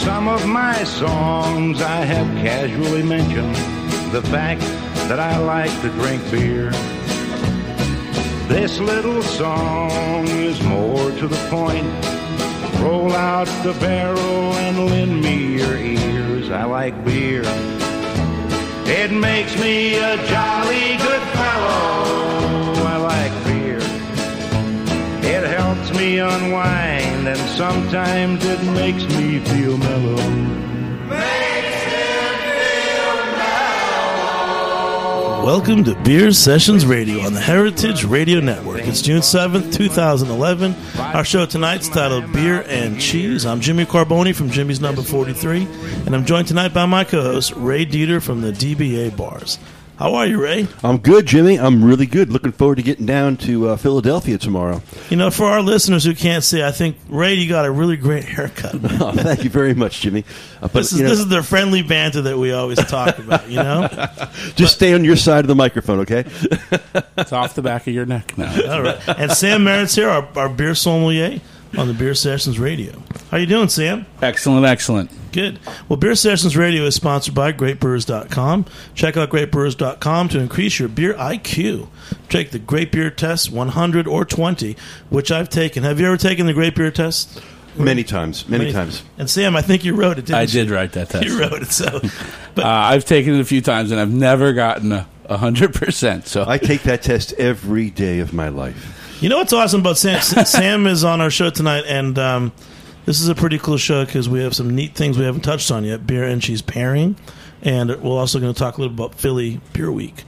some of my songs, I have casually mentioned the fact that I like to drink beer. This little song is more to the point. Roll out the barrel and lend me your ears. I like beer. It makes me a jolly good fellow. I like beer. It helps me unwind, and sometimes it makes me feel mellow. Welcome to Beer Sessions Radio on the Heritage Radio Network. It's June 7th, 2011. Our show tonight's titled Beer and Cheese. I'm Jimmy Carbone from Jimmy's Number 43, and I'm joined tonight by my co host, Ray Deter from the DBA Bars. How are you, Ray? I'm good, Jimmy. I'm really good. Looking forward to getting down to uh, Philadelphia tomorrow. You know, for our listeners who can't see, I think Ray, you got a really great haircut. oh, thank you very much, Jimmy. Uh, but, this is you know, this is the friendly banter that we always talk about. You know, just but, stay on your side of the microphone, okay? it's off the back of your neck now. All right. And Sam Merritt's here, our, our beer sommelier on the Beer Sessions Radio. How you doing, Sam? Excellent, excellent. Good. Well, Beer Sessions Radio is sponsored by GreatBrewers.com. Check out GreatBrewers.com to increase your beer IQ. Take the Great Beer Test 100 or 20, which I've taken. Have you ever taken the Great Beer Test? Many times, many, many times. And Sam, I think you wrote it. I you? did write that test. You wrote it, so. But, uh, I've taken it a few times, and I've never gotten a hundred percent. So I take that test every day of my life. You know what's awesome about Sam? Sam is on our show tonight, and um, this is a pretty cool show because we have some neat things we haven't touched on yet. Beer and cheese pairing, and we're also going to talk a little about Philly Beer Week.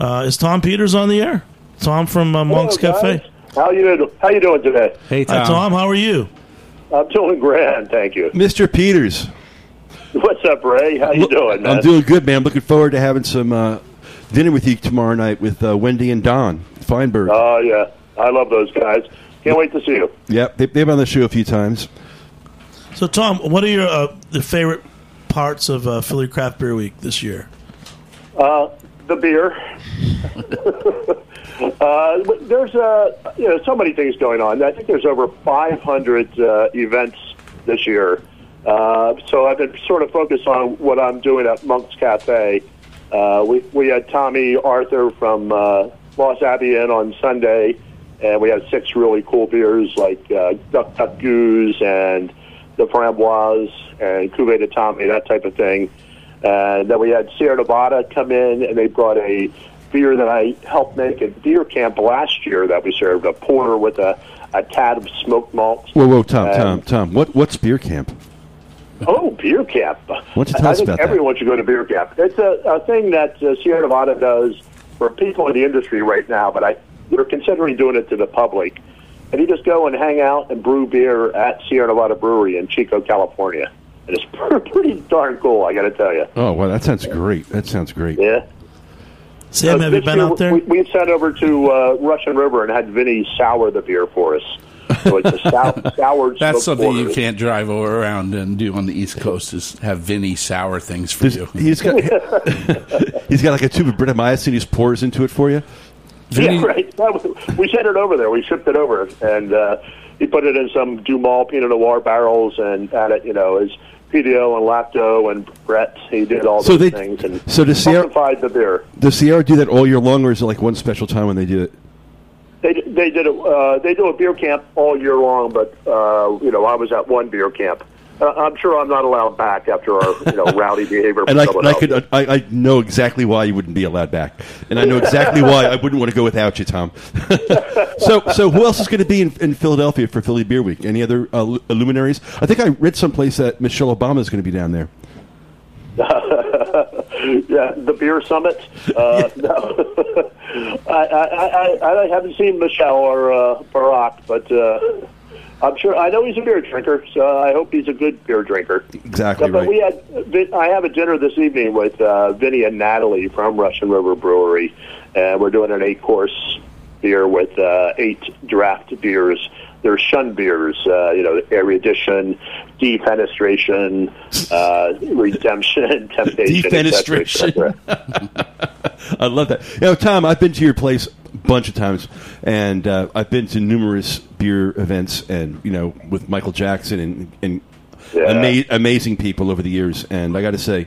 Uh, is Tom Peters on the air? Tom from uh, Monk's Hello, Cafe. How you doing? How you doing today? Hey Tom. Hi, Tom. How are you? I'm doing grand, thank you. Mr. Peters. What's up, Ray? How you Look, doing, man? I'm doing good, man. I'm looking forward to having some uh, dinner with you tomorrow night with uh, Wendy and Don Feinberg. Oh yeah. I love those guys. Can't wait to see you. Yep, they, they've been on the show a few times. So, Tom, what are your uh, the favorite parts of uh, Philly Craft Beer Week this year? Uh, the beer. uh, there's uh, you know so many things going on. I think there's over 500 uh, events this year. Uh, so I've been sort of focused on what I'm doing at Monk's Cafe. We we had Tommy Arthur from Lost Abbey in on Sunday and we had six really cool beers like Duck Duck Goose and the Framboise and Cuvée de Tommy, that type of thing. And then we had Sierra Nevada come in, and they brought a beer that I helped make at beer camp last year that we served, a porter with a, a tad of smoked malt. Whoa, whoa, Tom, Tom, Tom, what, what's beer camp? Oh, beer camp. What's tell I us think everyone that? should go to beer camp. It's a, a thing that uh, Sierra Nevada does for people in the industry right now, but I we're considering doing it to the public. And you just go and hang out and brew beer at Sierra Nevada Brewery in Chico, California. And it's pretty darn cool, I got to tell you. Oh, well, that sounds great. That sounds great. Yeah. Sam, have you been out there? We, we sent over to uh, Russian River and had Vinny sour the beer for us. So it's a sour, soured That's something porter. you can't drive around and do on the East Coast is have Vinny sour things for Does- you. He's got he's got like a tube of Brettanomyces. He just pours into it for you. Vinny, Yeah, right. Was- We sent it over there. We shipped it over, and uh, he put it in some DuMOL Pinot Noir barrels and had it, you know, his Pedio and Lacto and Brett. He did all So those they- things and so does Sierra- the beer. Does Sierra do that all year long, or is it like one special time when they do it? They they did a uh, they do a beer camp all year long, but uh, you know I was at one beer camp. Uh, I'm sure I'm not allowed back after our you know rowdy behavior. And I, and I could I, I know exactly why you wouldn't be allowed back, and I know exactly why I wouldn't want to go without you, Tom. so so who else is going to be in, in Philadelphia for Philly Beer Week? Any other uh, luminaries? I think I read someplace that Michelle Obama is going to be down there. yeah, the beer summit. Uh, no. I, I, I, I haven't seen Michelle or uh, Barack, but uh, I'm sure I know he's a beer drinker, so I hope he's a good beer drinker. Exactly but right. we had I have a dinner this evening with uh, Vinny and Natalie from Russian River Brewery, and we're doing an eight course beer with uh, eight draft beers. They're shun beers, uh, you know, erudition, defenestration, uh, redemption, temptation, et cetera, et cetera. I love that. You know, Tom, I've been to your place bunch of times, and uh, I've been to numerous beer events, and you know, with Michael Jackson and and Yeah. Ama- amazing people over the years, and I got to say,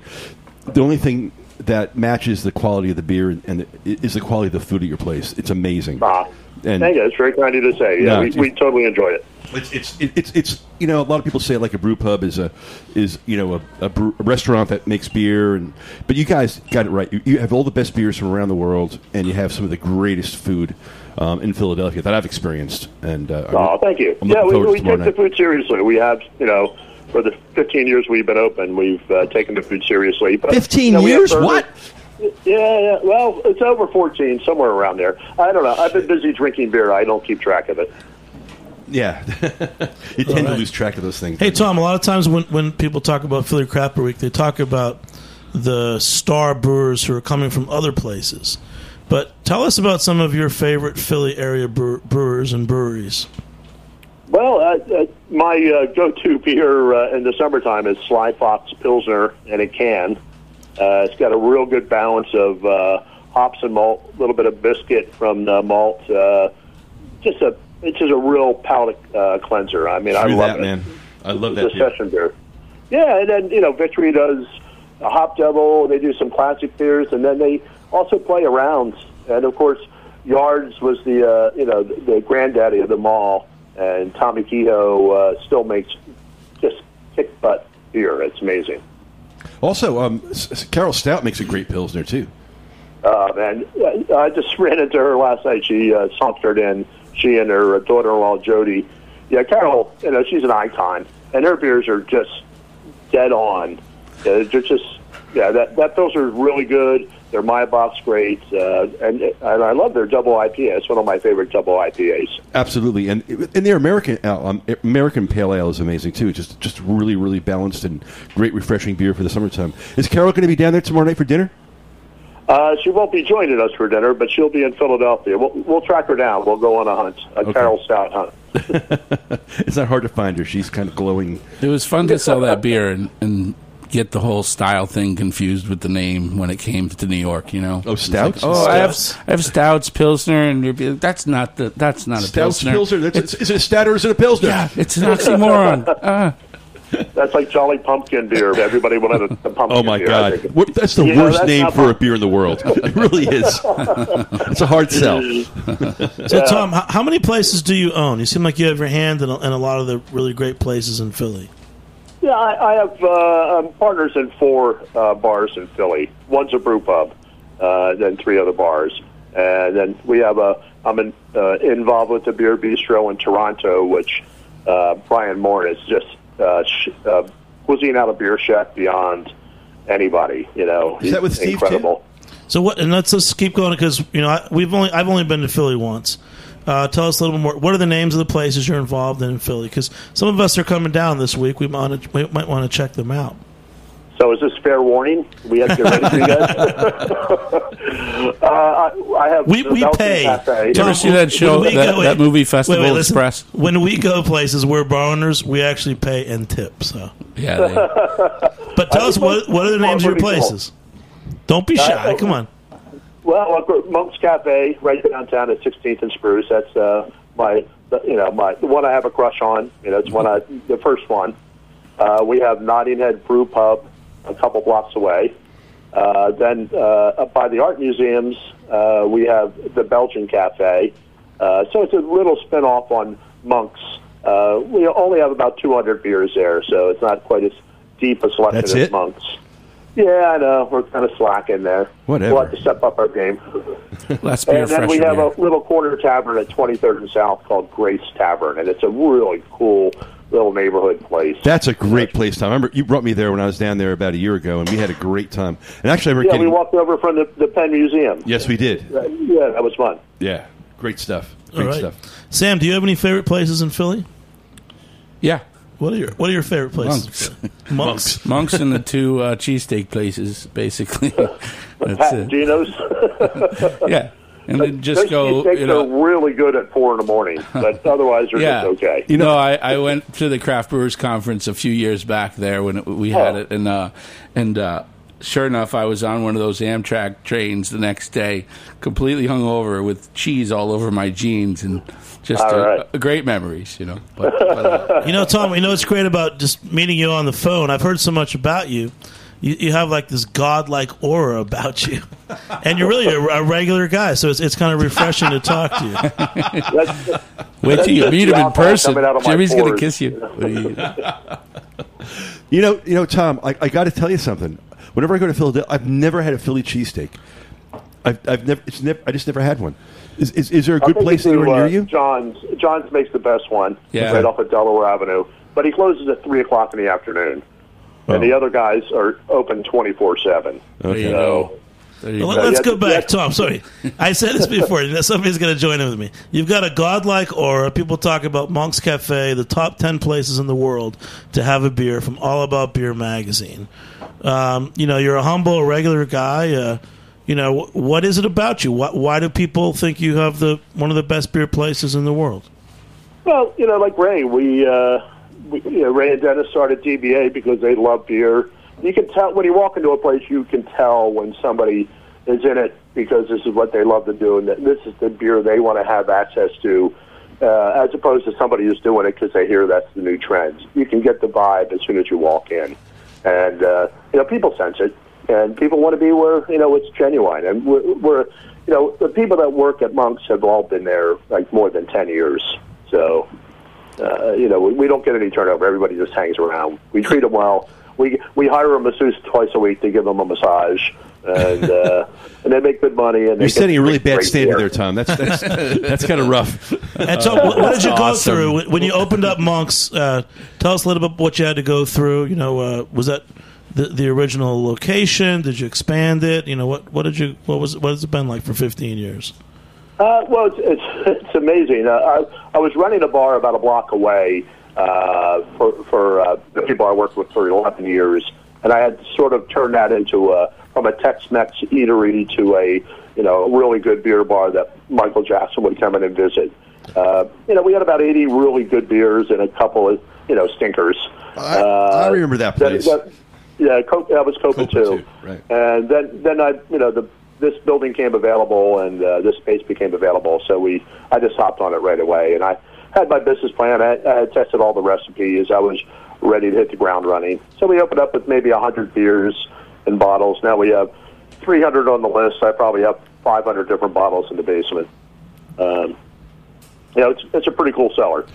the only thing that matches the quality of the beer and, and is the quality of the food at your place. It's amazing. Ah, And- thank you. It's very kind of you to say. Yeah, No, we, we totally enjoy it. It's it's it's it's you know a lot of people say like a brew pub is a is you know a, a, brew, a restaurant that makes beer and but you guys got it right. You, you have all the best beers from around the world and you have some of the greatest food um, in Philadelphia that I've experienced. And uh, I'm- Oh, thank you. I'm Yeah, we, we to tomorrow take the food seriously. We have, you know, for the 15 years we've been open, we've uh, taken the food seriously. But, Fifteen you know, years? What? Yeah, yeah. Well, it's over 14, somewhere around there. I don't know. I've been busy drinking beer. I don't keep track of it. Yeah, you tend to lose track of those things. Hey Tom, a lot of times when, when people talk about Philly Craft Beer Week, they talk about the star brewers who are coming from other places. But tell us about some of your favorite Philly area brew- brewers and breweries. Well, uh, uh, my uh, go-to beer uh, in the summertime is Sly Fox Pilsner in a can. Uh, it's got a real good balance of uh, hops and malt, a little bit of biscuit from the malt. Uh, just a it's just a real palate uh, cleanser. I mean, I love that, it. man. I love It's that a beer. session beer. Yeah, and then you know Victory does a hop devil. They do some classic beers, and then they also play around. And of course, Yards was the uh, you know the, the granddaddy of them all, and Tommy Kehoe uh, still makes just kick butt beer. It's amazing. Also, um, Carol Stoudt makes a great pilsner too. Uh, man, I- I just ran into her last night. She uh, sauntered in. She and her daughter-in-law Jody. Yeah, Carol. You know, she's an icon, and her beers are just dead on. Yeah, they're just yeah. That that filter is really good. Their My Box great, uh, and and I love their double IPA. It's one of my favorite double IPAs. Absolutely, and and their American uh, um, American Pale Ale is amazing too. Just just really really balanced and great refreshing beer for the summertime. Is Carol going to be down there tomorrow night for dinner? Uh, she won't be joining us for dinner, but she'll be in Philadelphia. We'll, we'll track her down. We'll go on a hunt, a Okay. Carol Stoudt hunt. It's not hard to find her. She's kind of glowing. It was fun to sell that beer and, and get the whole style thing confused with the name when it came to New York. You know, Oh, It's stouts? oh, I have Stouts. I have stouts, pilsner, and you'd be like, that's not the that's not a Stouts pilsner. pilsner. That's, is it a stout or is it a pilsner? Yeah, it's an oxymoron. Ah. That's like Jolly Pumpkin beer. Everybody wanted the pumpkin. Oh my beer, God! What, that's the You know, worst that's name for a beer in the world. It really is. it's a hard sell. So Tom, how, how many places do you own? You seem like you have your hand in a, in a lot of the really great places in Philly. Yeah, I, I have uh, um, partners in four uh, bars in Philly. One's a brew pub, uh, then three other bars, and then we have a. I'm in, uh, involved with the Beer Bistro in Toronto, which uh, Brian Moore is just uh, sh- uh, cuisine out of beer shack beyond anybody. You know, Is that with He's Steve, too? So what? And let's just keep going because you know I, we've only I've only been to Philly once. Uh, tell us a little bit more. What are the names of the places you're involved in in Philly? Because some of us are coming down this week. We might we might want to check them out. So is this fair warning? We have to get ready for you guys. uh, I, I have We we pay. Cafe. You ever see that show, when we that- that movie Festival wait, wait, listen. Express? When we go places, we're bar owners. We actually pay and tip. So, Yeah, they, but tell us what what are the names of your Pretty cool. places? Don't be shy. Uh, Come on. Well, Monk's Cafe right downtown at 16th and Spruce. That's uh, my, you know, my the one I have a crush on. You know, it's one I the first one. Uh, we have Nodding Head Brew Pub a couple blocks away. Uh, then uh, up by the art museums, uh, we have the Belgian Cafe. Uh, so it's a little spin off on Monk's. Uh, we only have about 200 beers there, so it's not quite as deep a selection That's as it? Monk's. Yeah, I know. We're kind of slacking there. Whatever. We'll have to step up our game. less beer, And then we have beer. a little corner tavern at 23rd and South called Grace Tavern, and it's a really cool little neighborhood place. That's a great place, Tom. I remember you brought me there when I was down there about a year ago, and we had a great time. And actually, I remember yeah, we walked over from the, the Penn Museum. yes, we did. Uh, yeah, that was fun. Yeah, great stuff. Great All right. stuff. Sam, do you have any favorite places in Philly? yeah. What are your What are your favorite places? Monks. Monks. Monks and the two uh, cheesesteak places, basically. That's Pat it. Geno's. Yeah. And then just Those go, cheesesteaks you know. are really good at 4 in the morning, but otherwise they're Yeah. just okay. You know- no, I, I went to the craft brewers conference a few years back there when it, we had Oh. it, and uh, and uh, sure enough, I was on one of those Amtrak trains the next day, completely hungover with cheese all over my jeans and just All uh, right. uh, great memories, you know. But, but, uh, You know, Tom, you know what's great about just meeting you on the phone? I've heard so much about you. You, you have like this godlike aura about you, and you're really a, a regular guy. So it's it's kind of refreshing to talk to you. That's, wait till you meet him in person. coming out of my Jimmy's going to kiss you. You- You know, you know, Tom. I, I got to tell you something. Whenever I go to Philadelphia, I've never had a Philly cheesesteak. I've, I've never, it's never, I just never had one. Is, is, is there a I'll good place you to, anywhere near uh, you? John's. John's makes the best one. Yeah. Right off of Delaware Avenue. But he closes at 3 o'clock in the afternoon. Oh. And the other guys are open 24 7. Okay. go. There you Well, let's yeah, go back, yeah. Tom. Sorry, I said this before. Somebody's going to join in with me. You've got a godlike aura. People talk about Monk's Cafe, the top ten places in the world to have a beer from All About Beer magazine. Um, you know, you're a humble, regular guy. Uh, you know, what is it about you? Why, why do people think you have the one of the best beer places in the world? Well, you know, like Ray, we, uh, you know, Ray and Dennis started DBA because they love beer. You can tell when you walk into a place, you can tell when somebody is in it because this is what they love to do, and this is the beer they want to have access to, uh, as opposed to somebody who's doing it because they hear that's the new trend. You can get the vibe as soon as you walk in, and uh, you know, people sense it, and people want to be where you know it's genuine, and we're, we're you know, the people that work at Monks have all been there like more than ten years. So, uh, you know, we, we don't get any turnover. Everybody just hangs around. We treat them well. We we hire a masseuse twice a week to give them a massage, and uh, and they make good money. And they You're get setting a really bad great standard beer. there, Tom. That's that's, that's kind of rough. And so, what, what did you go awesome. through when- when you opened up Monks? Uh, tell us a little bit what you had to go through. You know, uh, was that the, the original location? Did you expand it? You know, what what did you what was what has it been like for 15 years? Uh, well, it's it's, it's amazing. Uh, I, I was running a bar about a block away uh, for for uh, the people I worked with for 11 years, and I had sort of turned that into a from a Tex-Mex eatery to a you know a really good beer bar that Michael Jackson would come in and visit. Uh, you know, we had about 80 really good beers and a couple of you know stinkers. I, I remember that place. that yeah, Co- that was Copa, Copa too. too, right. And then then I you know the this building came available and uh, this space became available, so we I just hopped on it right away and I had my business plan. I, I had tested all the recipes. I was ready to hit the ground running. So we opened up with maybe a 100 beers and bottles. Now we have 300 on the list. I probably have 500 different bottles in the basement. Um, you know, it's it's a pretty cool cellar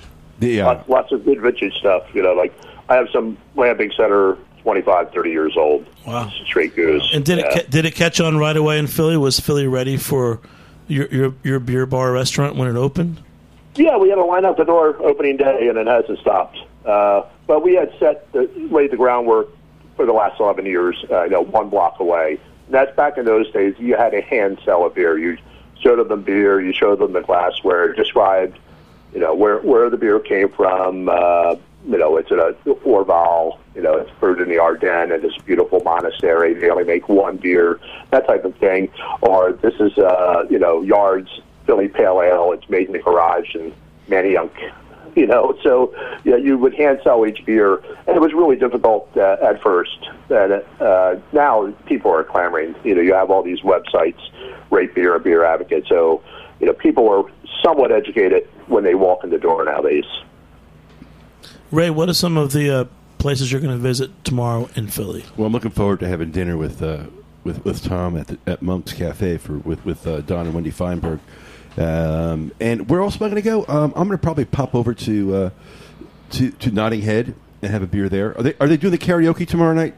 Yeah. lots, lots of good vintage stuff. You know, like I have some Lambics that are 25, 30 years old. Wow. Straight gueuze. And did Yeah. it ca- did it catch on right away in Philly? Was Philly ready for your your, your beer bar restaurant when it opened? Yeah, we had a line out the door opening day, and it hasn't stopped. Uh, but we had set the, laid the groundwork for the last 11 years, uh, you know, one block away. And that's back in those days. You had a hand sell a beer. You showed them the beer, you showed them the glassware, described, you know, where where the beer came from. Uh, you know, it's at a Orval. You know, it's brewed in the Ardennes at this beautiful monastery. They only make one beer, that type of thing. Or this is, uh, you know, Yards Philly Pale Ale. It's made in the garage in Manayunk. You know, so yeah, you would hand sell each beer, and it was really difficult uh, at first. And uh, now people are clamoring. You know, you have all these websites, Rate Beer and Beer Advocate. So, you know, people are somewhat educated when they walk in the door nowadays. Ray, what are some of the uh, places you're going to visit tomorrow in Philly? Well, I'm looking forward to having dinner with uh, with with Tom at the, at Monk's Cafe for with with uh, Don and Wendy Feinberg. Um, and where else am I going to go? Um, I'm going to probably pop over to uh, to to Nodding Head and have a beer there. Are they are they doing the karaoke tomorrow night?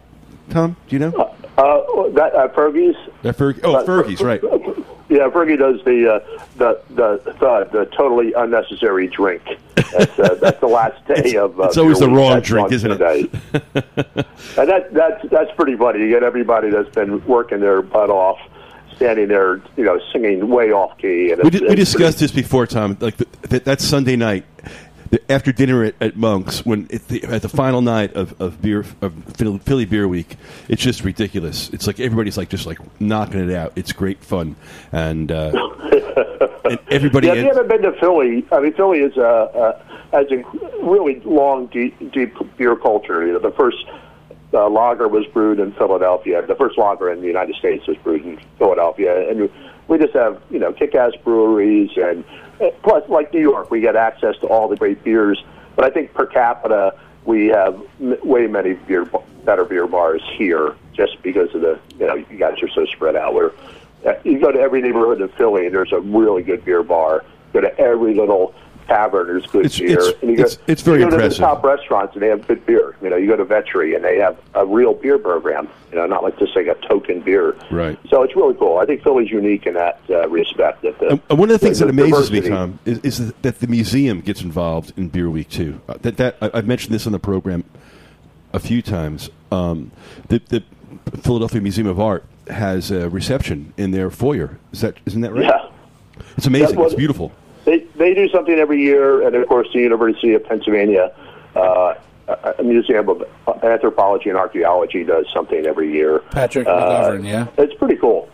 Tom, do you know? Uh, that uh, Fergie's. That Ferg- oh, Uh, Fergie's, right? Yeah, Fergie does the uh, the, the the the totally unnecessary drink. That's, uh, that's the last day of. Uh, it's always the wrong drink, isn't it? And that that's that's pretty funny. You get everybody that's been working their butt off, standing there, you know, singing way off key. And We, it's- di- we it's discussed this before, Tom. Like the, that, that Sunday night after dinner at, at Monk's, when it, the, at the final night of, of beer of Philly, Beer Week, it's just ridiculous. It's like everybody's like just like knocking it out. It's great fun, and, uh, and everybody. Yeah, if you haven't been to Philly, I mean, Philly is a, a has a really long, deep, deep beer culture. You know, the first uh, lager was brewed in Philadelphia. The first lager in the United States was brewed in Philadelphia, and we just have you know kick-ass breweries, and plus like New York, we get access to all the great beers. But I think per capita, we have way many beer better beer bars here, just because of the you know you guys are so spread out. Where uh, you go to every neighborhood in Philly, and there's a really good beer bar. Go to every little tavern, there's good It's- beer. it's- and you go, it's- it's very you go impressive. To the top restaurants, and they have good beer. You know, you go to Vetri, and they have a real beer program. You know, not like just like a token beer. Right. So it's really cool. I think Philly's unique in that uh, respect. That the, And one of the things the that amazes me, Tom, is, is that the museum gets involved in Beer Week too. Uh, that that I- I've mentioned this on the program a few times. Um, the, the Philadelphia Museum of Art has a reception in their foyer. Is that isn't that right? Yeah. It's amazing. It's beautiful. They they do something every year, and of course, the University of Pennsylvania uh, a a Museum of Anthropology and Archaeology does something every year. Patrick Uh, McGovern, yeah. It's pretty cool.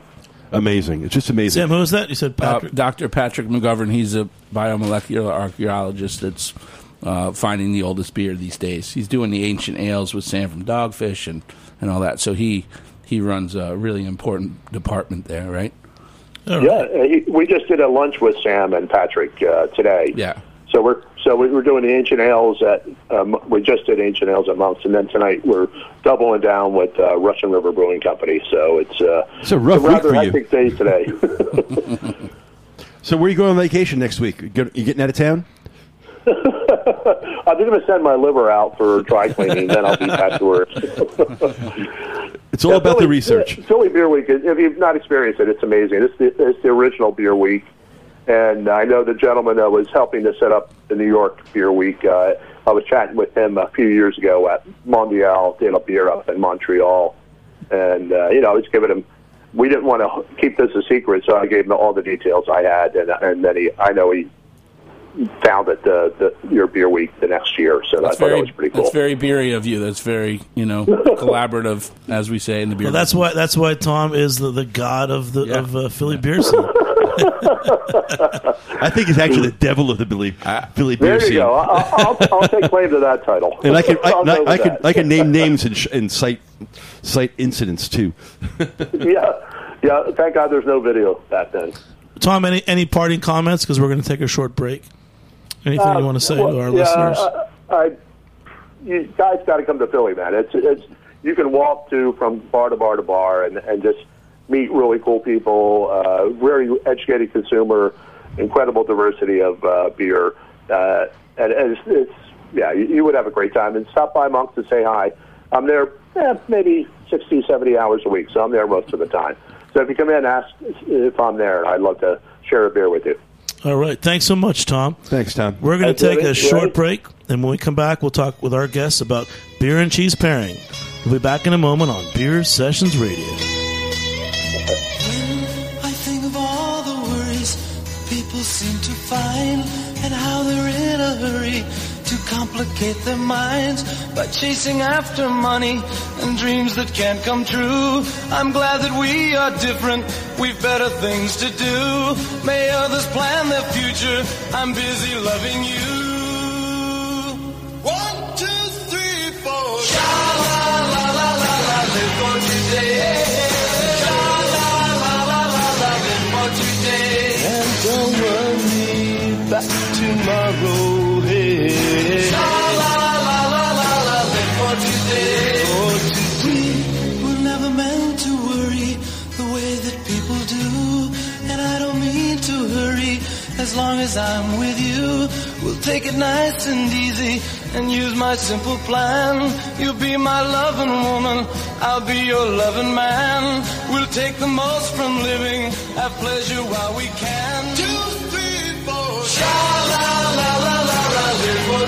Amazing. It's just amazing. Sam, who was that? You said Uh, Patrick. Dr. Patrick McGovern, he's a biomolecular archaeologist that's uh, finding the oldest beer these days. He's doing the ancient ales with Sam from dogfish and, and all that. So he he runs a really important department there, right? All right. Yeah, uh, we just did a lunch with Sam and Patrick uh, today. Yeah. So we're so we- we're doing the ancient ales at um, we just did ancient ales at Monks, and then tonight we're doubling down with uh, Russian River Brewing Company. So it's uh, It's a rough a rather week for you. hectic day today. So where are you going on vacation next week? You get- you getting out of town? I'm just going to send my liver out for dry cleaning, then I'll be back to work. It's all Yeah, about the research. Philly Beer Week. If you've not experienced it, it's amazing. It's the, it's the original beer week, and I know the gentleman that was helping to set up the New York Beer Week. Uh, I was chatting with him a few years ago at Mondial de la Bière up in Montreal, and uh, you know, I was giving him. We didn't want to keep this a secret, so I gave him all the details I had, and and then he, I know he found it the, the your beer week the next year. So I That's thought very, that was pretty cool. that's very beery of you. That's very, you know, collaborative, as we say in the beer. Well, that's why that's why Tom is the, the god of the Yeah. of uh, Philly beer scene. I think he's actually the devil of the Billy, Philly beer there you go. I'll, I'll, I'll take claim to that title. And I can I, I'll I, can. I can name names and, sh- and cite cite incidents too. yeah, yeah. Thank God there's no video back then. Tom, any any parting comments? Because we're going to take a short break. Anything you want to say Well, to our yeah, listeners? I, I, you guys got to come to Philly, man. It's it's you can walk to from bar to bar to bar and and just meet really cool people. Uh, very educated consumer, incredible diversity of uh, beer, uh, and, and it's, it's yeah, you, you would have a great time. And stop by Monks to say hi. I'm there eh, maybe 60, 70 hours a week, so I'm there most of the time. So if you come in and ask if I'm there, I'd love to share a beer with you. All right. Thanks so much, Tom. Thanks, Tom. We're going to take a short break, and when we come back, we'll talk with our guests about beer and cheese pairing. We'll be back in a moment on Beer Sessions Radio. Complicate their minds by chasing after money and dreams that can't come true. I'm glad that we are different. We've better things to do. May others plan their future. I'm busy loving you. One, two, three, four. Sha la la la la la, live for today. Sha la la la la la, live for today. And don't worry back tomorrow. Hey. Sha la la la la la, live for today. For today. We're never meant to worry the way that people do. And I don't mean to hurry as long as I'm with you. We'll take it nice and easy and use my simple plan. You'll be my loving woman, I'll be your loving man. We'll take the most from living, have pleasure while we can. Two, three, four.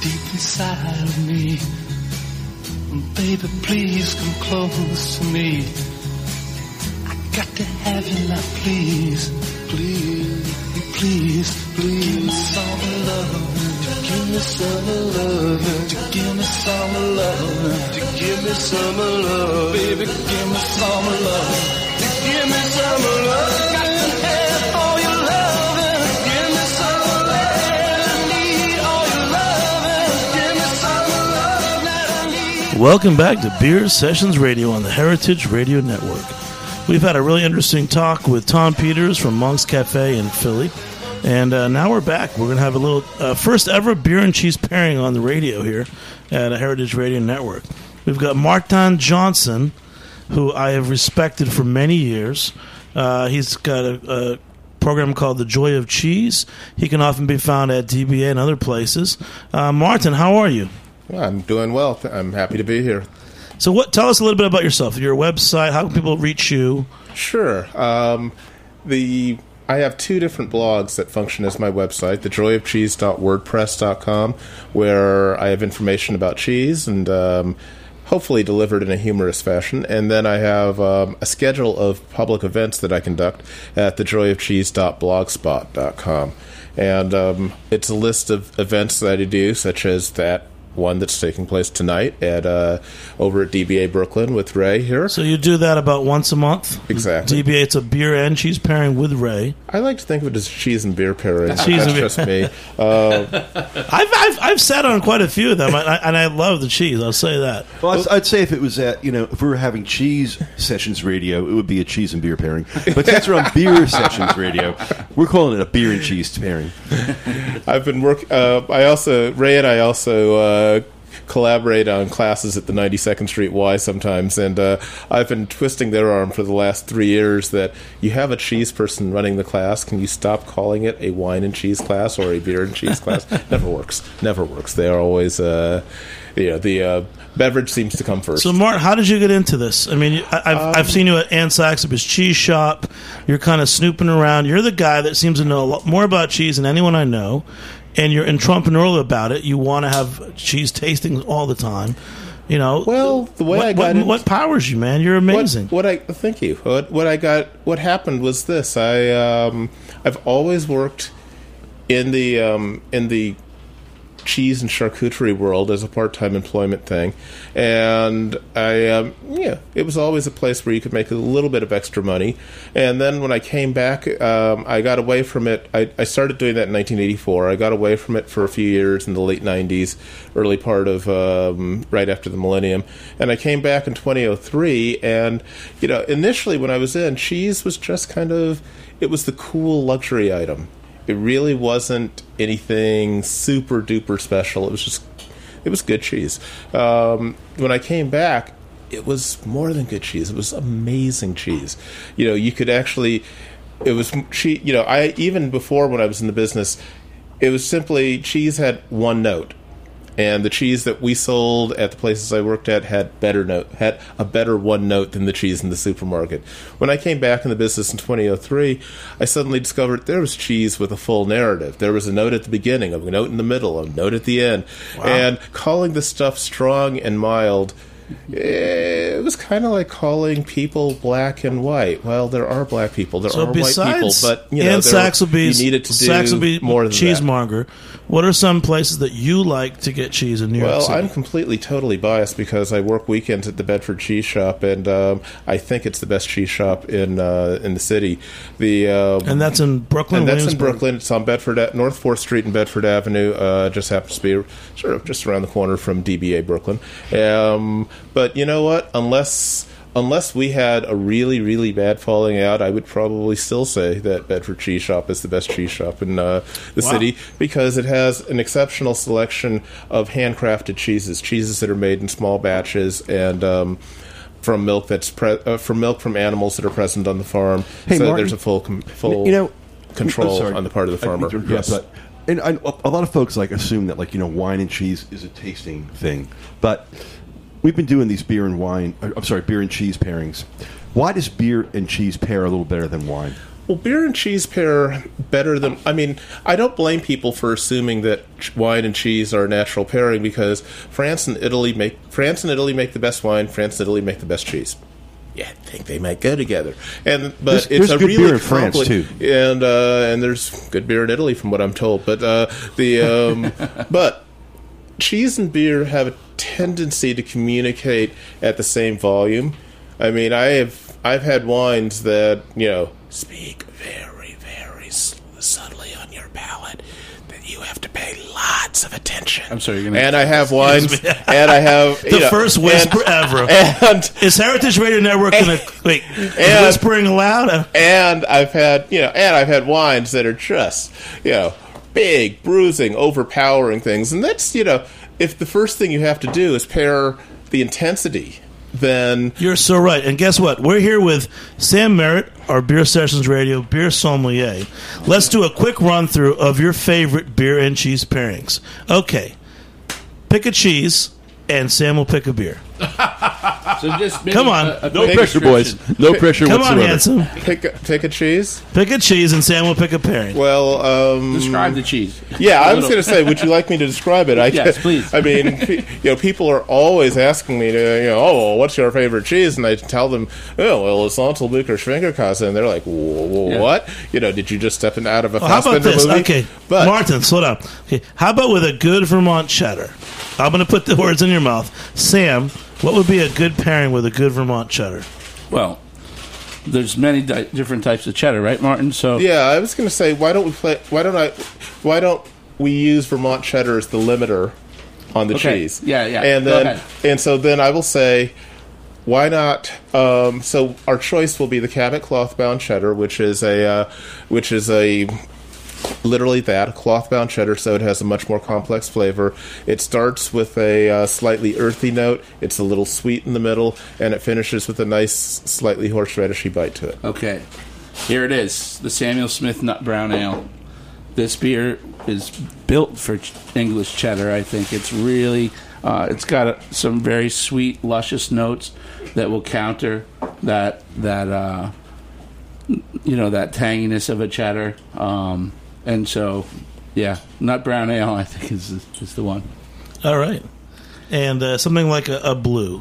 deep inside of me. Baby, please come close to me. I got to have you now, please, please, please, please. Give me some love, give me some love, to give me some love, to give me some love, baby, give me some love, to give me some love. Got to have Welcome back to Beer Sessions Radio on the Heritage Radio Network. We've had a really interesting talk with Tom Peters from Monk's Cafe in Philly. And uh, now we're back. We're going to have a little uh, first ever beer and cheese pairing on the radio here at Heritage Radio Network. We've got Martin Johnson, who I have respected for many years. Uh, he's got a, a program called The Joy of Cheese. He can often be found at DBA and other places. Uh, Martin, how are you? Well, I'm doing well. I'm happy to be here. So, what? Tell us a little bit about yourself. Your website. How can people reach you? Sure. Um, the I have two different blogs that function as my website: thejoyofcheese.wordpress.com, where I have information about cheese and um, hopefully delivered in a humorous fashion. And then I have um, a schedule of public events that I conduct at thejoyofcheese.blogspot.com. And um, it's a list of events that I do, such as that one that's taking place tonight at uh, over at DBA Brooklyn with Ray here. So you do that about once a month. Exactly. DBA. It's a beer and cheese pairing with Ray. I like to think of it as cheese and beer pairing. Cheese That's and beer. just me. Uh, I've I've, I've sat on quite a few of them, and I, and I love the cheese. I'll say that. Well, I'd, I'd say if it was at you know if we were having cheese sessions radio, it would be a cheese and beer pairing. But since we're on beer sessions radio, we're calling it a beer and cheese pairing. I've been working. Uh, I also Ray and I also uh, collaborate on classes at the 92nd Street Y sometimes, and uh, I've been twisting their arm for the last three years that you have a cheese person running the class. Can you stop calling it a wine and cheese class or a beer and cheese class? Never works. Never works. They are always. Uh, you know, the uh, beverage seems to come first. So, Martin, how did you get into this? I mean, I- I've, Um, I've seen you at Anne Saxelby's cheese shop. You're kind of snooping around. You're the guy that seems to know a lot more about cheese than anyone I know, and you're entrepreneurial about it. You want to have cheese tastings all the time. You know, Well, the way what, I got what, into- what powers you, man? You're What- amazing. What, I thank you. What, what I got. What happened was this. I um, I've always worked in the um, in the cheese and charcuterie world as a part-time employment thing, and I um, yeah, it was always a place where you could make a little bit of extra money. And then when I came back, um, I got away from it. I, I started doing that in 1984. I got away from it for a few years in the late 90s, early part of um, right after the millennium, and I came back in 2003. And you know, initially when I was in, cheese was just kind of it was the cool luxury item. It really wasn't anything super duper special. It was just, it was good cheese. Um, when I came back, it was more than good cheese. It was amazing cheese. You know, you could actually, it was cheese. You know, I even before when I was in the business, it was simply cheese had one note, and the cheese that we sold at the places I worked at had better note had a better one note than the cheese in the supermarket. When I came back in the business in 2003, I suddenly discovered there was cheese with a full narrative. There was a note at the beginning, a note in the middle, a note at the end, and calling the stuff strong and mild. It was kind of like calling people black and white. Well, there are black people, there So are white people, but you know, Ann there- Saxelby's, you needed to do Saxelby more than that. cheesemonger, what are some places that you like to get cheese in New York Well, I'm completely, totally biased because I work weekends at the Bedford Cheese Shop, and um, I think it's the best cheese shop in uh, in the city. The um, and that's in Brooklyn, and that's in Brooklyn. It's on Bedford at North Fourth Street and Bedford Avenue. Uh, just happens to be sort of just around the corner from DBA Brooklyn. Um, but you know what? Unless unless we had a really really bad falling out, I would probably still say that Bedford Cheese Shop is the best cheese shop in uh, the Wow. city because it has an exceptional selection of handcrafted cheeses, cheeses that are made in small batches and. Um, from milk that's pre- uh, from milk from animals that are present on the farm, Hey, so Martin, there's a full com- full you know control on the part of the farmer. yeah, yes. but and I, a lot of folks like assume that like you know wine and cheese is a tasting thing, but we've been doing these beer and wine. uh, I'm sorry, beer and cheese pairings. Why does beer and cheese pair a little better than wine? Well, beer and cheese pair better than. I mean, I don't blame people for assuming that wine and cheese are a natural pairing because France and Italy make France and Italy make the best wine. France and Italy make the best cheese. Yeah, I think they might go together. And but There's- it's there's a good really beer in France, too. and uh, and there's good beer in Italy from what I'm told. But uh, the um, but cheese and beer have a tendency to communicate at the same volume. I mean, I have I've had wines that you know speak very very subtly on your palate that you have to pay lots of attention. I'm sorry, you're gonna- and I have wines, and I have The first whisper ever. and Is Heritage Radio Network going to wait? And- whispering aloud? Uh, and I've had you know, and I've had wines that are just you know big, bruising, overpowering things, and that's you know if the first thing you have to do is pair the intensity, then You're so right. And guess what? We're here with Sam Merritt, our Beer Sessions Radio beer sommelier. Let's do a quick run through of your favorite beer and cheese pairings. Okay, pick a cheese, and Sam will pick a beer. So just maybe Come on. a- a No quick pressure, boys. description. No pressure Come on, whatsoever. handsome. pick a, pick a cheese. Pick a cheese, and Sam will pick a pairing. Well, um, Describe the cheese. Yeah, I was going to say, would you like me to describe it? I Yes, please. I mean, pe- you know, people are always asking me to, you know, oh, well, what's your favorite cheese? And I tell them, oh, well, it's Ontelbucher Schwenkerkäse, and they're like, "Wh- wh- Yeah. what? You know, did you just step in out of a Well, how about Fassbinder this? movie? Okay, but Martin, slow down. Okay, how about with a good Vermont cheddar? I'm going to put the words in your mouth. Sam, what would be a good pairing with a good Vermont cheddar? Well, there's many di- different types of cheddar, right, Martin? So yeah, I was going to say, why don't we play? Why don't I? Why don't we use Vermont cheddar as the limiter on the Okay. cheese? Yeah, yeah. And Go then, ahead. and so then I will say. Why not? Um, so our choice will be the Cabot cloth bound cheddar, which is a, uh, which is a literally that cloth bound cheddar so it has a much more complex flavor it starts with a uh, slightly earthy note it's a little sweet in the middle and it finishes with a nice slightly horseradishy bite to it Okay, here it is the Samuel Smith Nut Brown Ale. This beer is built for English cheddar. I think it's really, uh, it's got a, some very sweet, luscious notes that will counter that that uh, you know that tanginess of a cheddar. Um, and so, yeah, Nut Brown Ale I think is is the one. All right. And uh, something like a, a blue.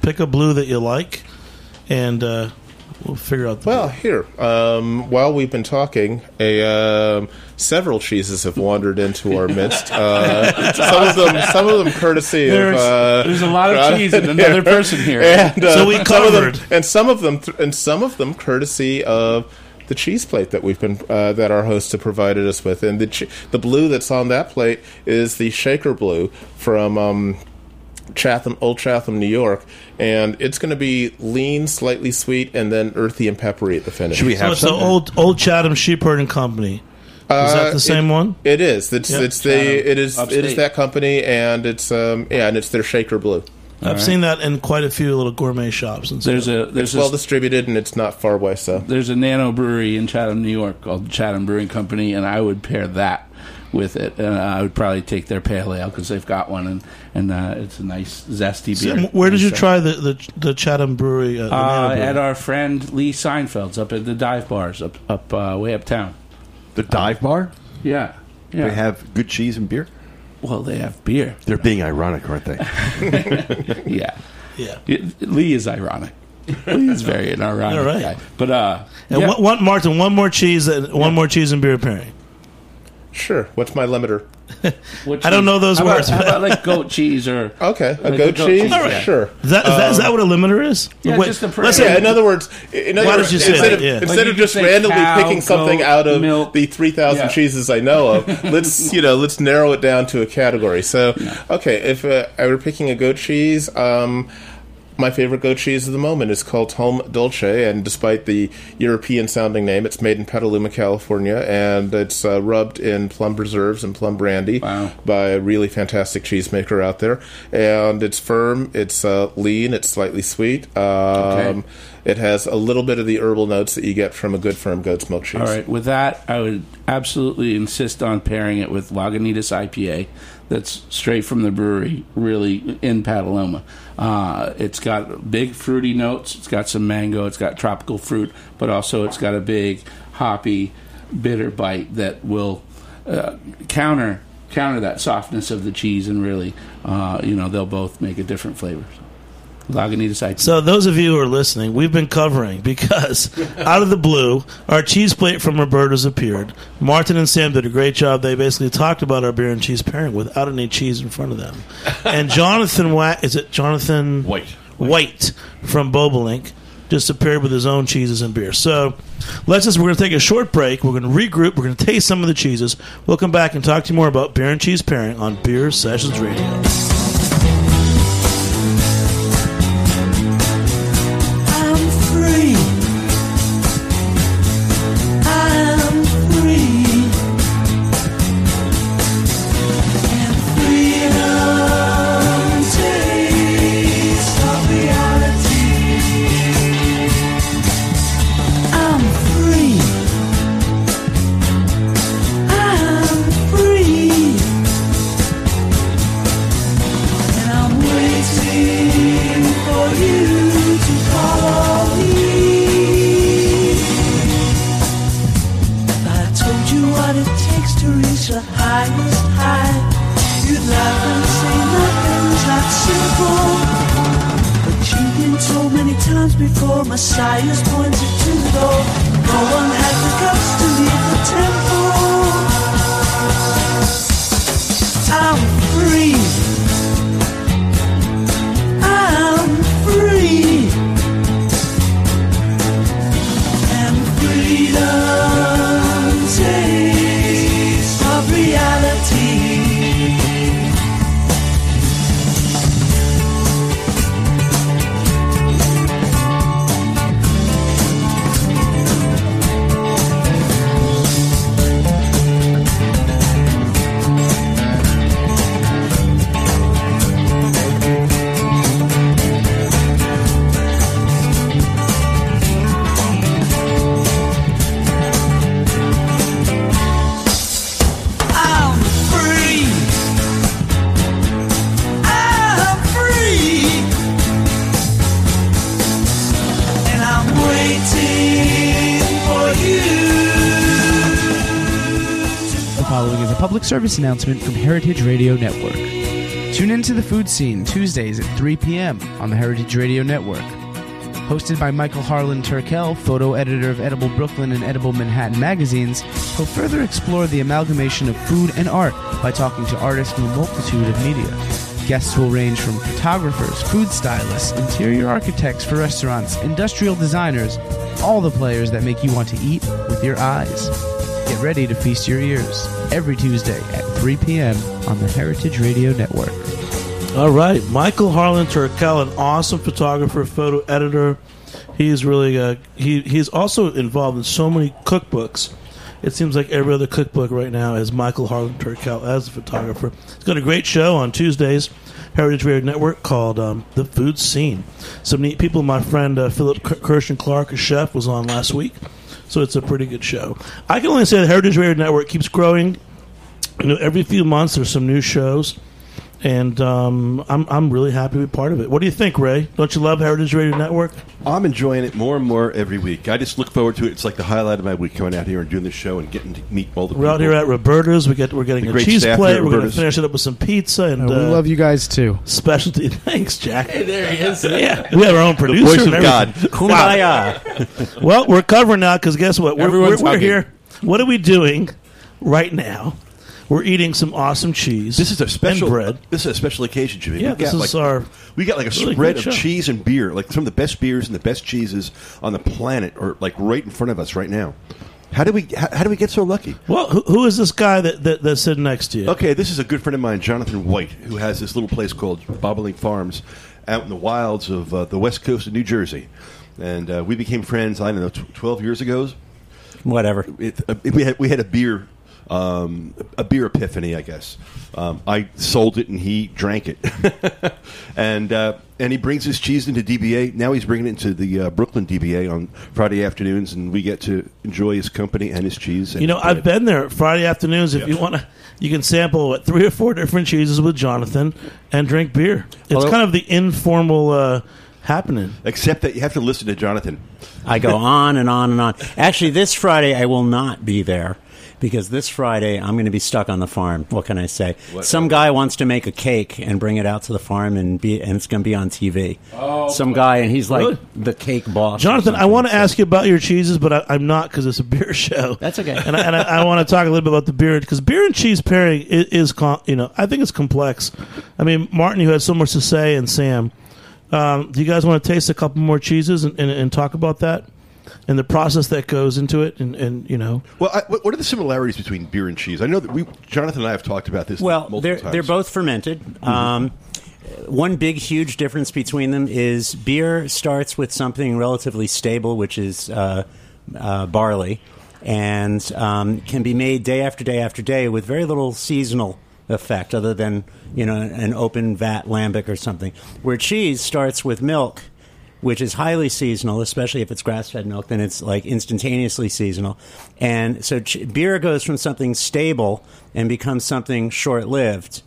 Pick a blue that you like, and uh, we'll figure out the well here um, while we've been talking a um, several cheeses have wandered into our midst uh, some of them some of them courtesy There's, of uh, there's a lot of cheese in another person here. and, uh, So we some of them- covered. and some of them, and some of them, courtesy of the cheese plate that we've been uh, that our hosts have provided us with, and the che- the blue that's on that plate is the Shaker Blue from. Um, Chatham, Old Chatham, New York, and it's going to be lean, slightly sweet, and then earthy and peppery at the finish. Should we So have it's the old old Chatham Sheep Herding Company. Is that the Uh, same it- one? It is. It's Yep. it's the Chatham, it is upstate. is that company, and it's um yeah, and it's their Shaker Blue. I've seen that in quite a few little gourmet shops and stuff. There's a there's It's a well distributed, and it's not far away. So there's a nano brewery in Chatham, New York called Chatham Brewing Company, and I would pair that with it. And I would probably take their pale ale because they've got one, and and uh, it's a nice zesty beer. Sam, where did you So- try the the, the Chatham Brewery? Uh, the Uh, Brewery? at our friend Lee Seinfeld's up at the dive bars up up uh, way uptown. The dive bar? Yeah, yeah. They have good cheese and beer? Well, they have beer. They're being ironic, aren't they? Yeah, yeah. Lee is ironic. Lee is very an ironic All right. guy. But uh, And yeah. one, one, Martin, one more cheese and one more cheese and beer pairing. sure, what's my limiter? What I don't know those how about- words, How but- about like goat cheese or Okay, a Like goat goat cheese. cheese, All right. Sure. Is that, is, that, is that what a limiter is? Yeah, Wait, just the let's say- Yeah, in other words, in other words, did instead that? of Yeah. instead Like of just randomly cow, picking something goat, out of milk. the three thousand Yeah. cheeses I know of, let's you know let's narrow it down to a category. So, okay, if uh, I were picking a goat cheese, um, my favorite goat cheese of the moment is called Home Dolce, and despite the European sounding name, it's made in Petaluma, California, and it's uh, rubbed in plum preserves and plum brandy Wow. by a really fantastic cheesemaker out there. And it's firm, it's uh, lean, it's slightly sweet. Um, Okay. It has a little bit of the herbal notes that you get from a good firm goat's milk cheese. All right, with that, I would absolutely insist on pairing it with Lagunitas IPA. That's straight from the brewery, really in Petaluma. Uh, it's got big fruity notes. It's got some mango. It's got tropical fruit, but also it's got a big hoppy, bitter bite that will uh, counter counter that softness of the cheese, and really, uh, you know, they'll both make a different flavor. Lagunitas IPA. So those of you who are listening, we've been covering because out of the blue, our cheese plate from Roberta's appeared. Martin and Sam did a great job. They basically talked about our beer and cheese pairing without any cheese in front of them. And Jonathan Wa- is it Jonathan White. White from Bobolink just appeared with his own cheeses and beer. So let's just we're going to take a short break. We're going to regroup. We're going to taste some of the cheeses. We'll come back and talk to you more about beer and cheese pairing on Beer Sessions Radio. Service announcement from Heritage Radio Network. Tune into the food scene Tuesdays at 3 p.m. on the Heritage Radio Network. Hosted by Michael Harlan Turkel, photo editor of Edible Brooklyn and Edible Manhattan magazines, he'll further explore the amalgamation of food and art by talking to artists from a multitude of media. Guests will range from photographers, food stylists, interior architects for restaurants, industrial designers, all the players that make you want to eat with your eyes. Get ready to feast your ears every Tuesday at 3 p.m. on the Heritage Radio Network. All right, Michael Harlan Turkel, an awesome photographer, photo editor. He's really uh, he he's also involved in so many cookbooks. It seems like every other cookbook right now is Michael Harlan Turkel as a photographer. He's got a great show on Tuesdays, Heritage Radio Network called um, The Food Scene. Some neat people. My friend uh, Philip K- Kirschen Clark, a chef, was on last week, so it's a pretty good show. I can only say the Heritage Radio Network keeps growing. You know, every few months there's some new shows and um, I'm I'm really happy to be part of it. What do you think, Ray? Don't you love Heritage Radio Network? I'm enjoying it more and more every week. I just look forward to it. It's like the highlight of my week coming out here and doing this show and getting to meet all the We're out here at Roberta's. We get we're getting The a cheese plate. We're going to finish it up with some pizza and we uh, love you guys too. specialty. Thanks, Jack. there he is. Yeah, we have our own producer. voice and of God. everything. Wow. Well, we're covering now because guess what? We're, we're, we're here. What are we doing right now? We're eating some awesome cheese. This is a special and bread. This is a special occasion, Jimmy. Yeah, we this got is like, our We got like a really spread of show. cheese and beer, like some of the best beers and the best cheeses on the planet, are like right in front of us right now. How did we? How, how did we get so lucky? Well, who, who is this guy that, that that's sitting next to you? Okay, this is a good friend of mine, Jonathan White, who has this little place called Bobolink Farms out in the wilds of uh, the west coast of New Jersey. And uh, we became friends, I don't know, tw- 12 years ago. Whatever. It, uh, we, had, we had a beer. Um, a beer epiphany, I guess. Um, I sold it and he drank it, and uh, and he brings his cheese into DBA. Now he's bringing it into the uh, Brooklyn DBA on Friday afternoons, and we get to enjoy his company and his cheese. And You know, I've been there Friday afternoons. If Yeah. you want to, you can sample what, three or four different cheeses with Jonathan and drink beer. It's Although- kind of the informal uh, happening? Except that you have to listen to Jonathan. I go on and on and on. Actually, this Friday I will not be there because this Friday I'm going to be stuck on the farm. What can I say? Some guy wants to make a cake and bring it out to the farm and be and it's going to be on TV. Some guy and he's like Really? the cake boss. Jonathan, I want to ask you about your cheeses, but I, I'm not because it's a beer show. That's okay. And I, and I, I want to talk a little bit about the beer because beer and cheese pairing is, is com- you know, I think it's complex. I mean, Martin, you had so much to say, and Sam, um, do you guys want to taste a couple more cheeses and, and, and talk about that and the process that goes into it? And, and you know, Well, I, what what are the similarities between beer and cheese? I know that we, Jonathan and I have talked about this. Well, multiple they're times. they're both fermented. Um, one big, huge difference between them is beer starts with something relatively stable, which is uh, uh, barley, and um, can be made day after day after day with very little seasonal effect, other than you know an open vat lambic or something. Where cheese starts with milk which is highly seasonal, especially if it's grass-fed milk. Then it's like instantaneously seasonal, and so ch- beer goes from something stable and becomes something short-lived.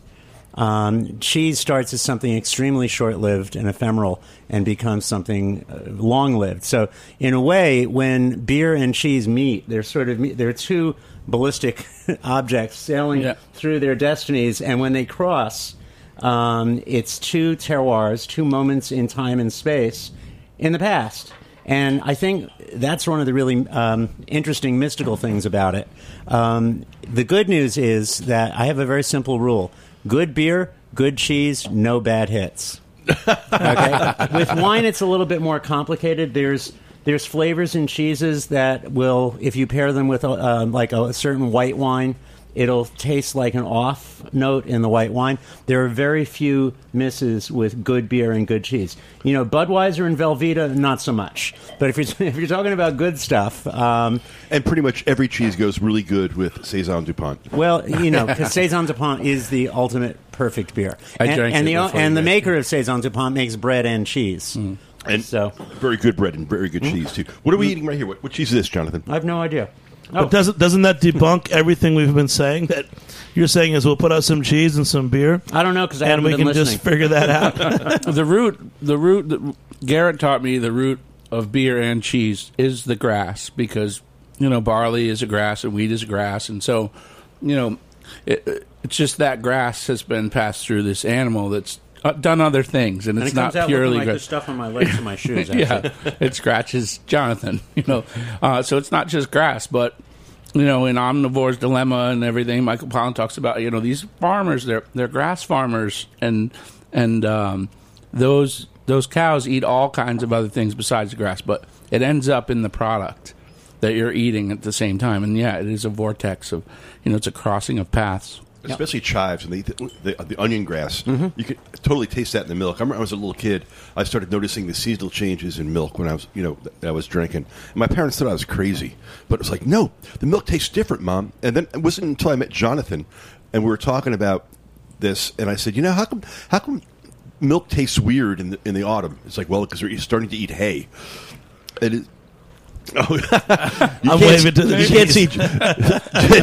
Um, cheese starts as something extremely short-lived and ephemeral, and becomes something uh, long-lived. So, in a way, when beer and cheese meet, they're sort of they're two ballistic objects sailing Yeah. through their destinies, and when they cross, um, it's two terroirs, two moments in time and space in the past. And I think that's one of the really um, interesting mystical things about it. Um, the good news is that I have a very simple rule good beer, good cheese, no bad hits. Okay? With wine, it's a little bit more complicated. There's there's flavors in cheeses that will, if you pair them with a, uh, like a certain white wine, it'll taste like an off note in the white wine. There are very few misses with good beer and good cheese. You know, Budweiser and Velveeta, not so much. But if you're if you're talking about good stuff, um, and pretty much every cheese goes really good with saison Dupont. well, you know, because saison Dupont is the ultimate perfect beer, I and, drank and it the and the maker of saison Dupont makes bread and cheese. Mm. And So- very good bread and very good mm. cheese too. What are we mm. eating right here? What, what cheese is this, Jonathan? I have no idea. Oh, but doesn't doesn't that debunk everything we've been saying? That you're saying is we'll put out some cheese and some beer, I don't know because I and haven't we been can listening. just figure that out. the root, the root. that Garrett taught me the root of beer and cheese is the grass because you know barley is a grass and wheat is a grass, and so you know it, it's just that grass has been passed through this animal that's uh, done other things, and, and it's it not purely like the stuff on my legs and my shoes. Actually. yeah, it scratches Jonathan. You know, uh, so it's not just grass, but you know, in Omnivore's Dilemma and everything, Michael Pollan talks about. You know, these farmers, they're they're grass farmers, and and um, those those cows eat all kinds of other things besides the grass, but it ends up in the product that you're eating at the same time. And yeah, it is a vortex of you know, it's a crossing of paths. Especially chives and the, the, the onion grass. Mm-hmm. You could totally taste that in the milk. I remember when I was a little kid. I started noticing the seasonal changes in milk when I was, you know, that I was drinking. And my parents thought I was crazy, but it was like, no, the milk tastes different, mom. And then it wasn't until I met Jonathan, and we were talking about this, and I said, you know, how come, how come milk tastes weird in the in the autumn? It's like, well, because you're starting to eat hay. And it, Oh, you I'm can't waving see- to the You can't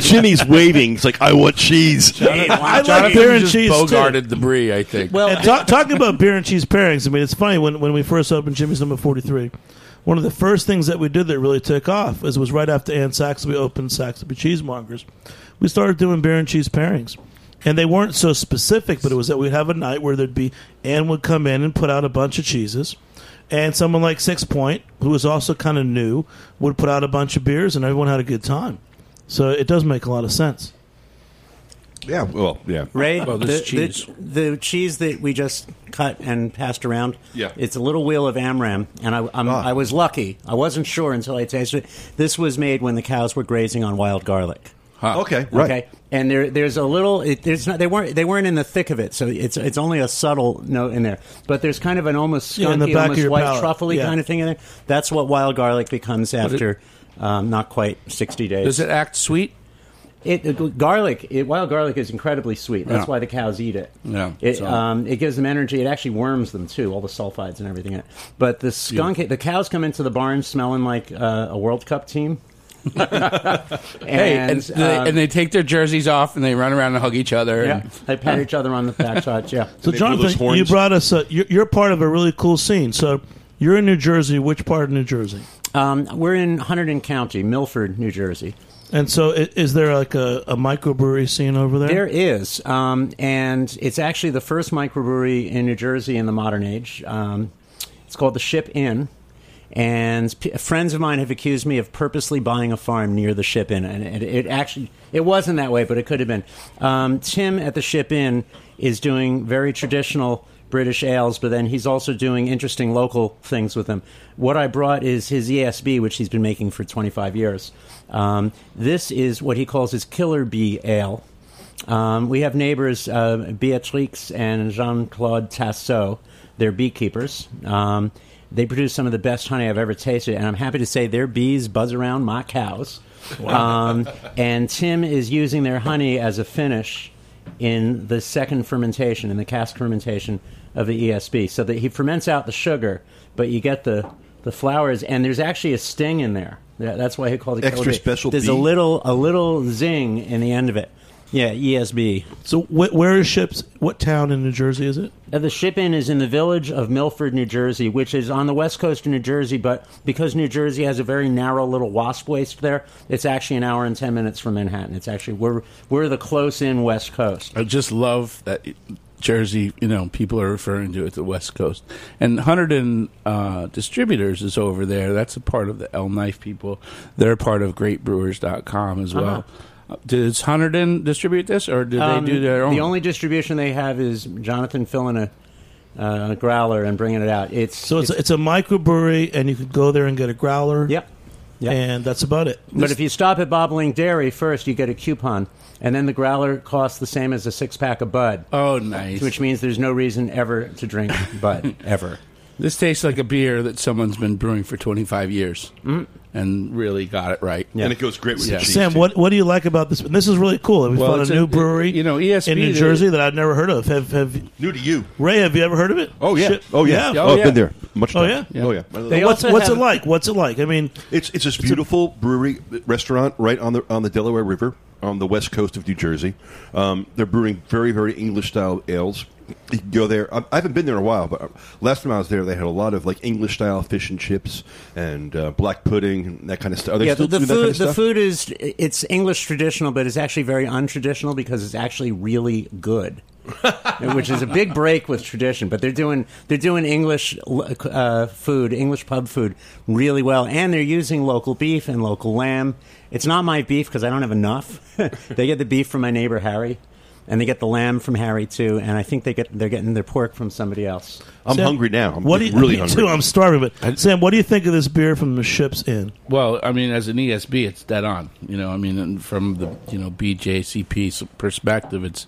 see Jimmy's waving. It's like I want cheese. I like Jonathan beer and just cheese too. bogarted the brie, I think. Well, And talk, talking about beer and cheese pairings, I mean, it's funny when, when we first opened Jimmy's Number 43, one of the first things that we did that really took off is was right after Anne Saxelby opened Saxelby Cheesemongers. We started doing beer and cheese pairings. And they weren't so specific, but it was that we'd have a night where there'd be Anne would come in and put out a bunch of cheeses. And someone like Sixpoint, who was also kind of new, would put out a bunch of beers, and everyone had a good time. So it does make a lot of sense. Yeah, well, yeah. Ray, Well, the, this the- cheese. The, cheese that we just cut and passed around, Yeah. it's a little wheel of Amram, and I, I'm, Ah. I was lucky. I wasn't sure until I tasted it. This was made when the cows were grazing on wild garlic. Huh. Okay, right. Okay, and there, there's a little. It, there's not. They weren't. They weren't in the thick of it, so it's it's only a subtle note in there. But there's kind of an almost Yeah, the skunky, back almost white palate. truffly Yeah. kind of thing in there. That's what wild garlic becomes after um, not quite 60 days. Does it act sweet? It, it- garlic, it, wild garlic is incredibly sweet. That's Yeah. why the cows eat it. Yeah, it so- um, it gives them energy. It actually worms them too, all the sulfides and everything in it. But the skunk, the cows come into the barn smelling like uh, a World Cup team. Hey, and, and, they, um, and they take their jerseys off and they run around and hug each other. yeah, And, they pat each other on the backsides. Yeah. So, they Jonathan, you brought us. A, you're, you're part of a really cool scene. So, you're in New Jersey. Which part of New Jersey? Um, we're in Hunterdon County, Milford, New Jersey. And so, is there like a, a microbrewery scene over there? There is, um, and it's actually the first microbrewery in New Jersey in the modern age. Um, it's called the Ship Inn, and p- friends of mine have accused me of purposely buying a farm near the Ship Inn, and it, it actually it wasn't that way, but it could have been. Um, Tim at the Ship Inn is doing very traditional. British ales, but then he's also doing interesting local things with them. What I brought is his ESB, which he's been making for 25 years. Um, this is what he calls his killer bee ale. Um, we have neighbors, uh, Beatrix and Jean Claude Tassot. They're beekeepers. They produce some of the best honey I've ever tasted, and I'm happy to say their bees buzz around my cows. Um, and Tim is using their honey as a finish in the second fermentation, in the cask fermentation of the ESB, so that he ferments out the sugar, but you get the the flowers, and there's actually a sting in there. That's why he called it Extra special There's bee? a little a little zing in the end of it. Yeah, ESB. so, wh- where is ships? What town in New Jersey is it? Uh, the ship in is in the village of Milford, New Jersey, which is on the west coast of New Jersey, but because New Jersey has a very narrow little wasp waste there, it's actually an hour and ten minutes from Manhattan. It's actually we're we're the close in west coast. I just love that Jersey, you know, people are referring to it the West Coast. And Hunterdon uh, Distributors is over there. That's a part of the El Knife people. They're part of greatbrewers.com as well. Uh, Does Hunterdon distribute this, or do Um, they do their own? The only distribution they have is Jonathan filling a, uh, a growler and bringing it out. It's So, it's, it's, a microbrewery, and you could go there and get a growler. yep. Yep. And that's about it. But if you stop at Bobolink Dairy first, you get a coupon, and then the growler costs the same as a six pack of Bud. oh, nice. which means there's no reason ever to drink Bud ever. This tastes like a beer that someone's been brewing for 25 years Mm-hmm. and really got it right. Yeah. And it goes great with Yeah. the cheese. Sam, too. what what do you like about this? This is really cool. We Well, found it's a a- new brewery, you know, ESB, in New Jersey that I've never heard of. Have have New to you? Ray? Have you ever heard of it? Oh yeah. Shit. Oh yeah. Yeah. Oh, Oh, I've yeah. been there. Much Oh, time. yeah? Oh yeah. They what's what's it like? What's it like? I mean, It's it's this beautiful brewery restaurant right on the on the Delaware River on the west coast of New Jersey. Um, they're brewing very very English style ales. You can go there. I, I haven't been there in a while, but last time I was there, they had a lot of like English style fish and chips and uh, black pudding and that kind of stuff. Are they Yeah, still the, the doing that food kind of the stuff? food is it's English traditional, but it's actually very untraditional because it's actually really good. which is a big break with tradition, but they're doing they're doing English uh, food, English pub food, really well, and they're using local beef and local lamb. It's not my beef because I don't have enough. they get the beef from my neighbor Harry, and they get the lamb from Harry too, and I think they get they're getting their pork from somebody else. I'm Sam, hungry now. I'm what do you, really me hungry. Too, I'm starving. But Sam, what do you think of this beer from the Ships Inn? Well, I mean, as an ESB, it's dead on. You know, I mean, from the you know BJCP perspective, it's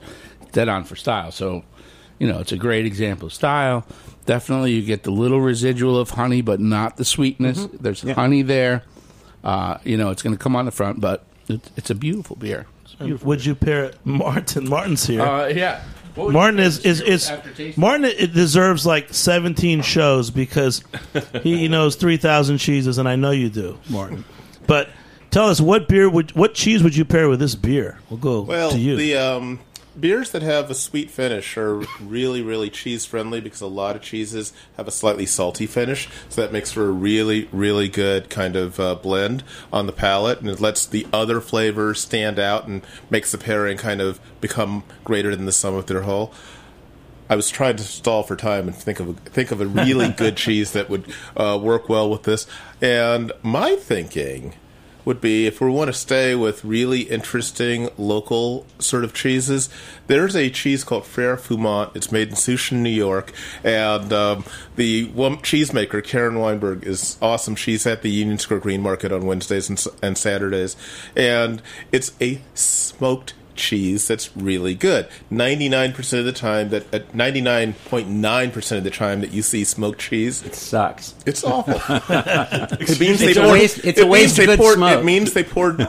dead on for style. So, you know, it's a great example of style. Definitely, you get the little residual of honey, but not the sweetness. There's Yeah. honey there. Uh, you know, it's going to come on the front, but it, it's a beautiful beer. It's beautiful. Would you pair it? Martin? Martin's here. Uh, yeah. What would Martin you is is is after tasting? Martin. It deserves like 17 shows because he knows 3,000 cheeses, and I know you do, Martin. But tell us what beer would what cheese would you pair with this beer? We'll go Well, to you. the um, beers that have a sweet finish are really, really cheese friendly because a lot of cheeses have a slightly salty finish. So that makes for a really, really good kind of uh, blend on the palate, and it lets the other flavors stand out and makes the pairing kind of become greater than the sum of their whole. I was trying to stall for time and think of a, think of a really good cheese that would uh, work well with this. And my thinking would be if we want to stay with really interesting local sort of cheeses, there's a cheese called Frere Fumant. It's made in Shushan, New York, and um, the cheesemaker Karen Weinberg is awesome. She's at the Union Square Green Market on Wednesdays and, and Saturdays, and it's a smoked cheese that's really good. 99% of the time that uh, at 99.9% of the time that you see smoked cheese, it Sucks. it's awful. it means It's they a poured, waste- it's it a waste of good poured, smoke. It means they poured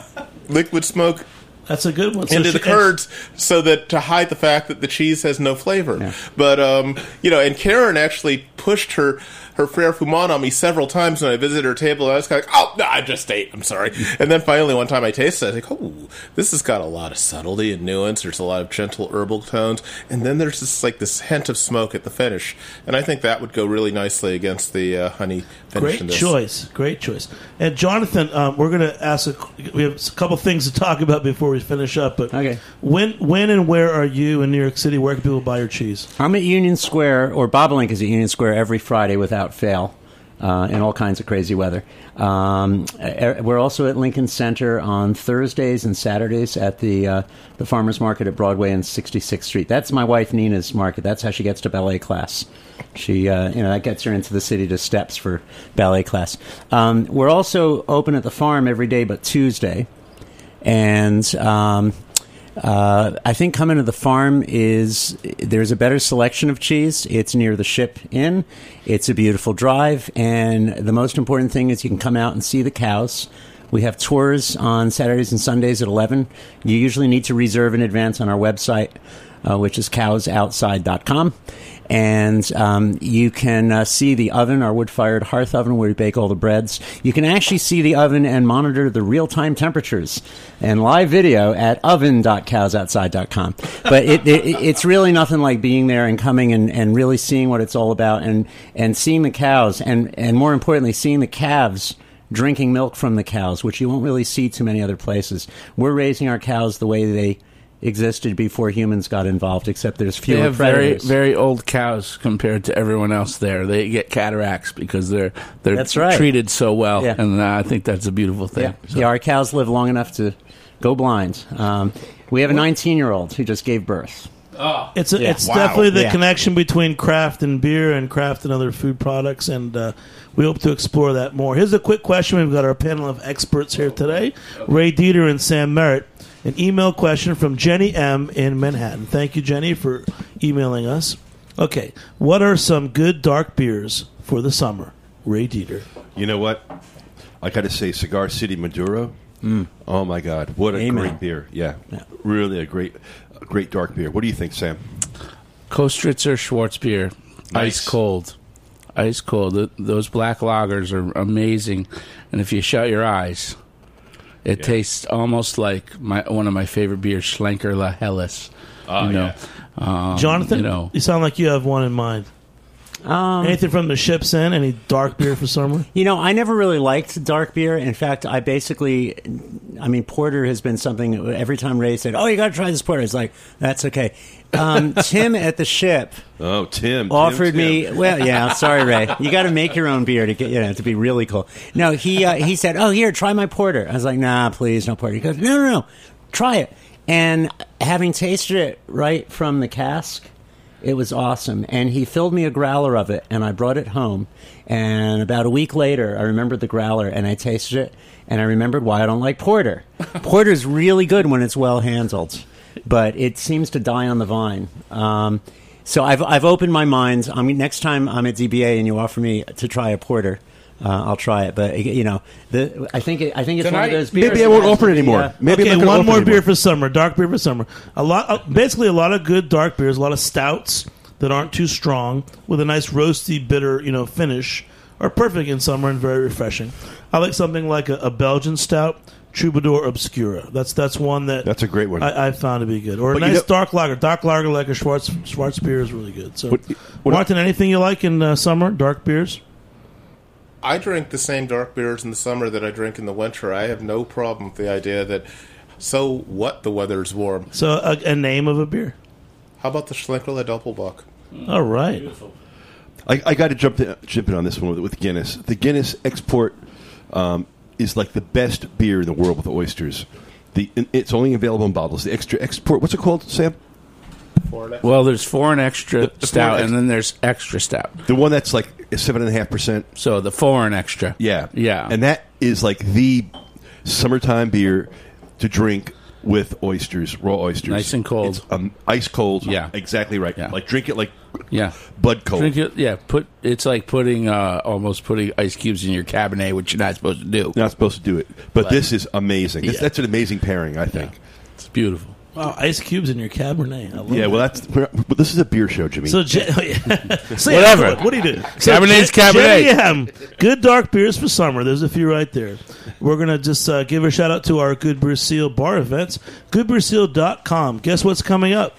liquid smoke That's a good one. So into the she- curds so that to hide the fact that the cheese has no flavor. Yeah. But um, you know, and Karen actually pushed her her Frere Fumant on me several times when I visited her table. And I was kind of like, oh no, I just ate. I'm sorry. And then finally one time I tasted, it, I was like, oh, this has got a lot of subtlety and nuance. There's a lot of gentle herbal tones, and then there's just like this hint of smoke at the finish. And I think that would go really nicely against the uh, honey finish. in Great this. choice. Great choice. And Jonathan, um, we're going to ask. A, we have a couple things to talk about before we finish up. But Okay. when, when, and where are you in New York City? Where can people buy your cheese? I'm at Union Square, or Bobolink is at Union Square every Friday without fail, uh, in all kinds of crazy weather. Um, we're also at Lincoln Center on Thursdays and Saturdays at the uh, the Farmers Market at Broadway and 66th Street. That's my wife Nina's market. That's how she gets to ballet class. She, uh, you know, that gets her into the city to steps for ballet class. Um, we're also open at the farm every day but Tuesday, and. Um, uh, I think coming to the farm is there's a better selection of cheese. It's near the ship inn. It's a beautiful drive, and the most important thing is you can come out and see the cows. We have tours on Saturdays and Sundays at 11. You usually need to reserve in advance on our website, uh, which is cowsoutside.com. And um, you can uh, see the oven, our wood fired hearth oven where we bake all the breads. You can actually see the oven and monitor the real time temperatures and live video at oven.cowsoutside.com. But it, it, it's really nothing like being there and coming and, and really seeing what it's all about and, and seeing the cows and, and more importantly, seeing the calves drinking milk from the cows, which you won't really see too many other places. We're raising our cows the way they existed before humans got involved, except there's fewer. They fewer have very predators. very old cows compared to everyone else there. They get cataracts because they're they're That's right. treated so well, Yeah. and uh, I think that's a beautiful thing. Yeah. So- yeah, our cows live long enough to go blind. Um, we have a 19 year old who just gave birth. Oh, It's a, Yeah. it's Wow. definitely the Yeah. connection between craft and beer and craft and other food products, and uh, we hope to explore that more. Here's a quick question: We've got our panel of experts here today, Ray Deter and Sam Merritt. An email question from Jenny M in Manhattan. Thank you, Jenny, for emailing us. Okay, what are some good dark beers for the summer? Ray Deter. You know what? I got to say, Cigar City Maduro. Mm. Oh my God, what a Amen. great beer! Yeah, really a great, a great dark beer. What do you think, Sam? Kostritzer Schwarzbier, Nice. ice cold, ice cold. Th- those black lagers are amazing, and if you shut your eyes, it Yeah. tastes almost like my one of my favorite beers, Schlenkerla Helles. Oh, you know, um, Jonathan, You know, you sound like you have one in mind. Um, Anything from the ship's end? Any dark beer for summer? You know, I never really liked dark beer. In fact, I basically, I mean, porter has been something. Every time Ray said, "Oh, you got to try this porter," it's like that's okay. Um, Tim at the ship Oh, Tim Tim, offered Tim. me. Well, yeah, sorry, Ray. You got to make your own beer to get you know to be really cool. No, he uh, he said, "Oh, here, try my porter." I was like, "Nah, please, no porter." He goes, "No, no, no, try it." And having tasted it right from the cask, it was awesome. And he filled me a growler of it, and I brought it home. And about a week later, I remembered the growler, and I tasted it, and I remembered why I don't like porter. Porter's really good when it's well handled, but it seems to die on the vine. Um, so I've I've opened my mind. I mean, next time I'm at DBA and you offer me to try a porter, uh, I'll try it. But you know, the I think it, I think it's Can one of those beers. Maybe I won't has offer it anymore. uh, Maybe okay, I'm one offer more anymore. beer for summer. Dark beer for summer. A lot, uh, basically, a lot of good dark beers. A lot of stouts that aren't too strong with a nice roasty, bitter, you know, finish are perfect in summer and very refreshing. I like something like a, a Belgian stout, Troubadour Obscura. That's that's one that That's a great one. I, I found to be good. Or a But you nice know- dark lager. Dark lager like a Schwartz Schwartz beer is really good. So, What- what- Martin, anything you like in uh, summer? Dark beers. I drink the same dark beers in the summer that I drink in the winter. I have no problem with the idea that. So what? The weather's warm. So, a, a name of a beer. How about the Schlenkerla Doppelbock? All right. I, I got to jump in, jump in on this one with, with Guinness. The Guinness export um, is like the best beer in the world with oysters. The it's only available in bottles. The extra export. What's it called, Sam? well, there's foreign extra The- the stout, foreign and then there's extra stout. The one that's like seven and a half percent. So the foreign extra, Yeah, yeah, and that is like the summertime beer to drink with oysters, raw oysters, Nice and cold. It's, um, ice cold. Yeah. exactly right. Yeah. Like drink it like yeah. Bud cold. Drink it, yeah. Put it's like putting uh, almost putting ice cubes in your cabernet, which you're not supposed to do. Not supposed to do it, but, But- this is amazing. This- Yeah. That's an amazing pairing, I think. It's beautiful. Wow, ice cubes in your Cabernet. I love Yeah, well, that's but this is a beer show, Jimmy. So, J- so Whatever. What, what do you do? Cabernet's J- Cabernet. JDM, good dark beers for summer. There's a few right there. We're gonna just uh, give a shout out to our Good Beer Seal bar events. Goodbeerseal.com. Guess what's coming up?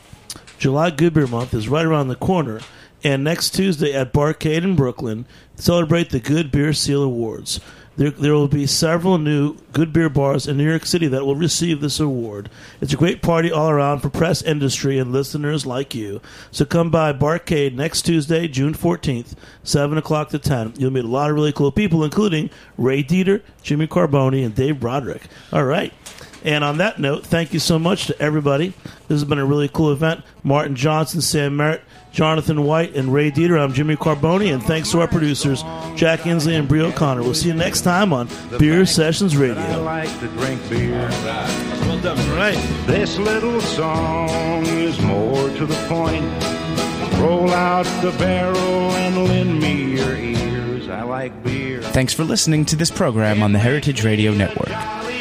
July Good Beer Month is right around the corner, and next Tuesday at Barcade in Brooklyn, celebrate the Good Beer Seal Awards. There, there will be several new good beer bars in New York City that will receive this award. It's a great party all around for press industry and listeners like you. So come by Barcade next Tuesday, June 14th, 7 o'clock to 10. You'll meet a lot of really cool people, including Ray Deter, Jimmy Carbone, and Dave Broderick. All right. And on that note, thank you so much to everybody. This has been a really cool event. Martin Johnson, Sam Merritt, Jonathan White, and Ray Deter. I'm Jimmy Carbone, and thanks to our producers, Jack Inslee and Brie O'Connor. We'll see you next time on Beer Sessions Radio. I like to drink beer. Well done. All right. This little song is more to the point. Roll out the barrel and lend me your ears. I like beer. Thanks for listening to this program on the Heritage Radio Network.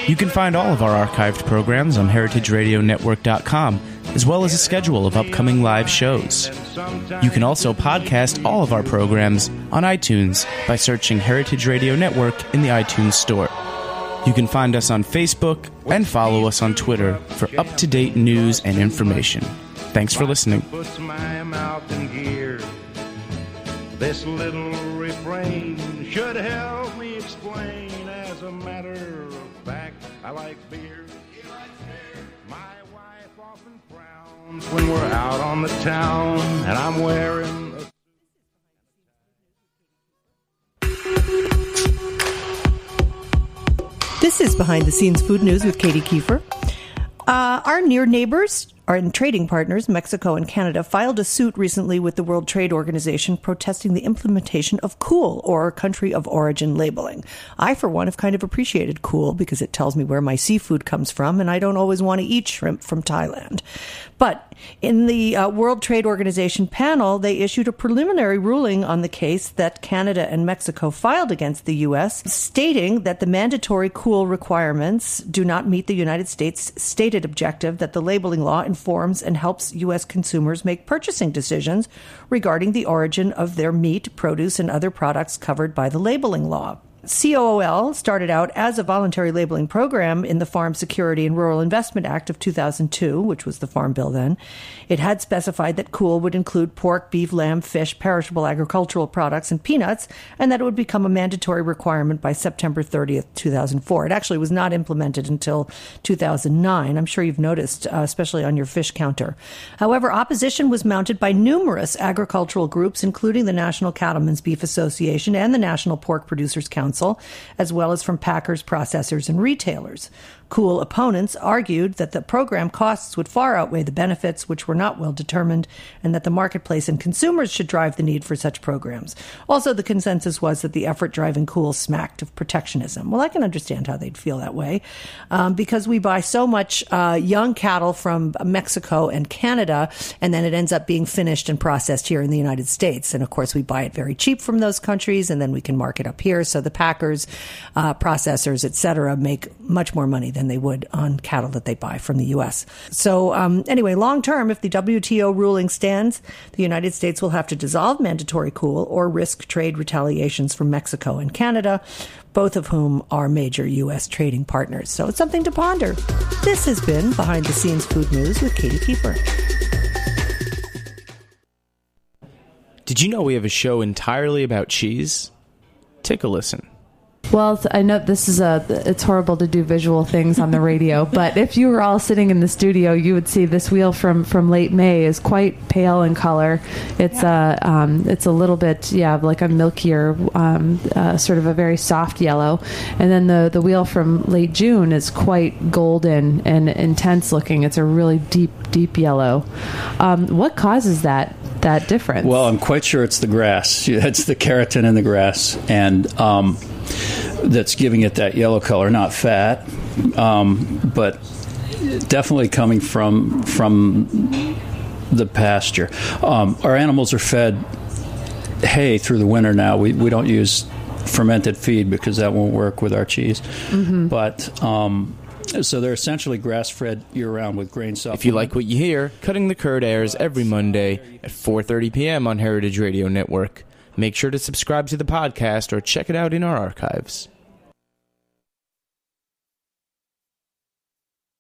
You can find all of our archived programs on heritageradionetwork.com, as well as a schedule of upcoming live shows. You can also podcast all of our programs on iTunes by searching Heritage Radio Network in the iTunes Store. You can find us on Facebook and follow us on Twitter for up to date news and information. Thanks for listening. This little refrain should help me explain. As a matter of fact, I like beer. When we're out on the town and I'm wearing This is Behind the Scenes Food News with Katie Keiffer. Uh, our near neighbors and trading partners, Mexico and Canada, filed a suit recently with the World Trade Organization protesting the implementation of COOL, or country of origin labeling. I, for one, have kind of appreciated COOL because it tells me where my seafood comes from, and I don't always want to eat shrimp from Thailand. But in the uh, World Trade Organization panel, they issued a preliminary ruling on the case that Canada and Mexico filed against the U.S., stating that the mandatory cool requirements do not meet the United States' stated objective that the labeling law informs and helps U.S. consumers make purchasing decisions regarding the origin of their meat, produce, and other products covered by the labeling law. COOL started out as a voluntary labeling program in the Farm Security and Rural Investment Act of 2002, which was the Farm Bill then. It had specified that COOL would include pork, beef, lamb, fish, perishable agricultural products, and peanuts, and that it would become a mandatory requirement by September 30th, 2004. It actually was not implemented until 2009. I'm sure you've noticed, uh, especially on your fish counter. However, opposition was mounted by numerous agricultural groups, including the National Cattlemen's Beef Association and the National Pork Producers Council, as well as from packers, processors, and retailers. Cool opponents argued that the program costs would far outweigh the benefits, which were not well determined, and that the marketplace and consumers should drive the need for such programs. Also, the consensus was that the effort driving Cool smacked of protectionism. Well, I can understand how they'd feel that way um, because we buy so much uh, young cattle from Mexico and Canada, and then it ends up being finished and processed here in the United States. And of course, we buy it very cheap from those countries, and then we can mark it up here. So the packers, uh, processors, et cetera, make much more money than they would on cattle that they buy from the U.S. So um, anyway, long term, if the WTO ruling stands, the United States will have to dissolve mandatory cool or risk trade retaliations from Mexico and Canada, both of whom are major U.S. trading partners. So it's something to ponder. This has been Behind the Scenes Food News with Katie Keiffer. Did you know we have a show entirely about cheese? Take a listen. Well, I know this is a. It's horrible to do visual things on the radio, but if you were all sitting in the studio, you would see this wheel from from late May is quite pale in color. It's a um, it's a little bit yeah like a milkier um, uh, sort of a very soft yellow, and then the the wheel from late June is quite golden and intense looking. It's a really deep deep yellow. Um, what causes that that difference? Well, I'm quite sure it's the grass. It's the carotene in the grass, and um, that's giving it that yellow color, not fat, um, but definitely coming from from the pasture. Um, our animals are fed hay through the winter now. We we don't use fermented feed because that won't work with our cheese, mm-hmm. but. Um, so they're essentially grass fed year round with grain supplement. If you like what you hear, Cutting the Curd airs every Monday at 4:30 p.m. on Heritage Radio Network. Make sure to subscribe to the podcast or check it out in our archives.